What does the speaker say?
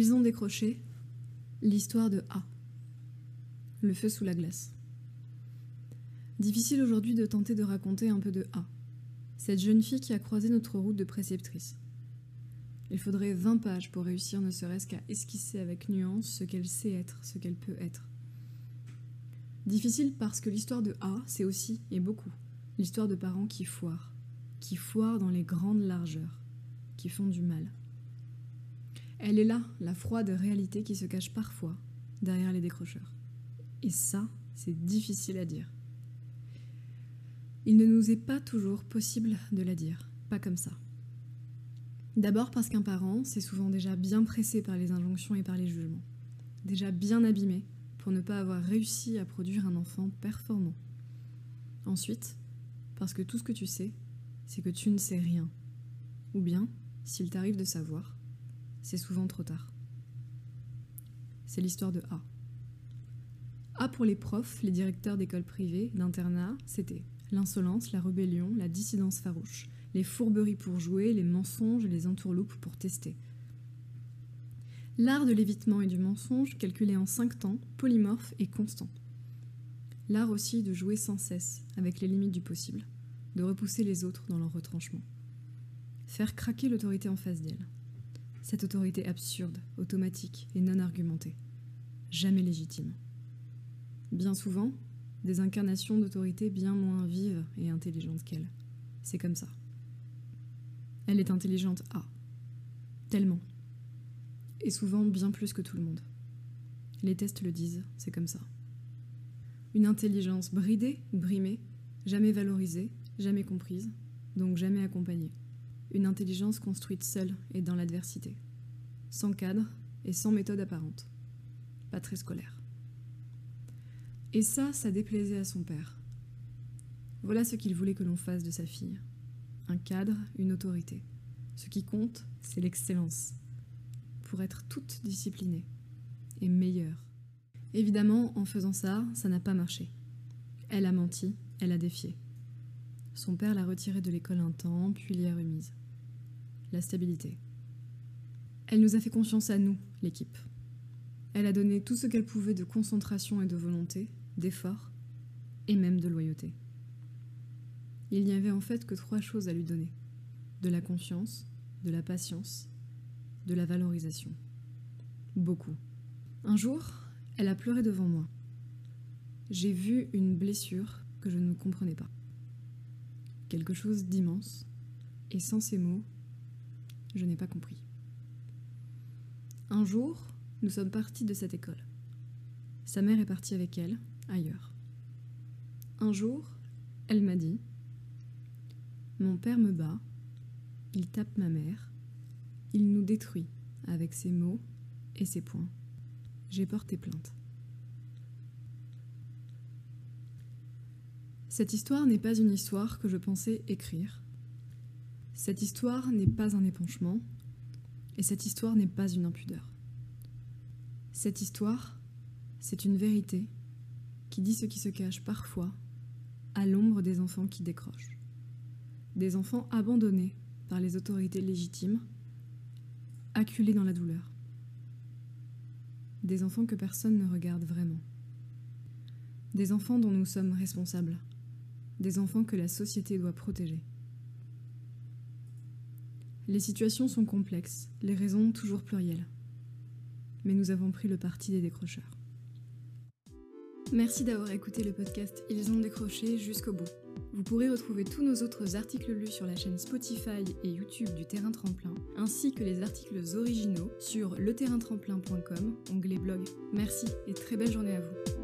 Ils ont décroché l'histoire de A. Le feu sous la glace. Difficile aujourd'hui de tenter de raconter un peu de A, cette jeune fille qui a croisé notre route de préceptrice. Il faudrait 20 pages pour réussir ne serait-ce qu'à esquisser avec nuance ce qu'elle sait être, ce qu'elle peut être. Difficile parce que l'histoire de A, c'est aussi, et beaucoup, l'histoire de parents qui foirent, qui foirent dans les grandes largeurs, qui font du mal. Elle est là, la froide réalité qui se cache parfois derrière les décrocheurs. Et ça, c'est difficile à dire. Il ne nous est pas toujours possible de la dire, pas comme ça. D'abord parce qu'un parent, c'est souvent déjà bien pressé par les injonctions et par les jugements, déjà bien abîmé pour ne pas avoir réussi à produire un enfant performant. Ensuite, parce que tout ce que tu sais, c'est que tu ne sais rien. Ou bien, s'il t'arrive de savoir, c'est souvent trop tard. C'est l'histoire de A. A pour les profs, les directeurs d'écoles privées, d'internats, c'était l'insolence, la rébellion, la dissidence farouche, les fourberies pour jouer, les mensonges et les entourloupes pour tester. L'art de l'évitement et du mensonge calculé en cinq temps, polymorphe et constant. L'art aussi de jouer sans cesse avec les limites du possible, de repousser les autres dans leur retranchement. Faire craquer l'autorité en face d'elle. Cette autorité absurde, automatique et non argumentée. Jamais légitime. Bien souvent, des incarnations d'autorité bien moins vives et intelligentes qu'elle. C'est comme ça. Elle est intelligente à. Tellement. Et souvent bien plus que tout le monde. Les tests le disent, c'est comme ça. Une intelligence bridée brimée, jamais valorisée, jamais comprise, donc jamais accompagnée. Une intelligence construite seule et dans l'adversité. Sans cadre et sans méthode apparente. Pas très scolaire. Et ça, ça déplaisait à son père. Voilà ce qu'il voulait que l'on fasse de sa fille. Un cadre, une autorité. Ce qui compte, c'est l'excellence. Pour être toute disciplinée et meilleure. Évidemment, en faisant ça, ça n'a pas marché. Elle a menti, elle a défié. Son père l'a retirée de l'école un temps, puis l'y a remise. La stabilité. Elle nous a fait confiance à nous, l'équipe. Elle a donné tout ce qu'elle pouvait de concentration et de volonté, d'effort et même de loyauté. Il n'y avait en fait que trois choses à lui donner. De la confiance, de la patience, de la valorisation. Beaucoup. Un jour, elle a pleuré devant moi. J'ai vu une blessure que je ne comprenais pas. Quelque chose d'immense, et sans ces mots, je n'ai pas compris. Un jour, nous sommes partis de cette école. Sa mère est partie avec elle, ailleurs. Un jour, elle m'a dit Mon père me bat, il tape ma mère, il nous détruit avec ses mots et ses poings. J'ai porté plainte. Cette histoire n'est pas une histoire que je pensais écrire. Cette histoire n'est pas un épanchement, et cette histoire n'est pas une impudeur. Cette histoire, c'est une vérité qui dit ce qui se cache parfois à l'ombre des enfants qui décrochent. Des enfants abandonnés par les autorités légitimes, acculés dans la douleur. Des enfants que personne ne regarde vraiment. Des enfants dont nous sommes responsables. Des enfants que la société doit protéger. Les situations sont complexes, les raisons toujours plurielles. Mais nous avons pris le parti des décrocheurs. Merci d'avoir écouté le podcast Ils ont décroché jusqu'au bout. Vous pourrez retrouver tous nos autres articles lus sur la chaîne Spotify et YouTube du Terrain Tremplin, ainsi que les articles originaux sur leterraintremplin.com, onglet blog. Merci et très belle journée à vous.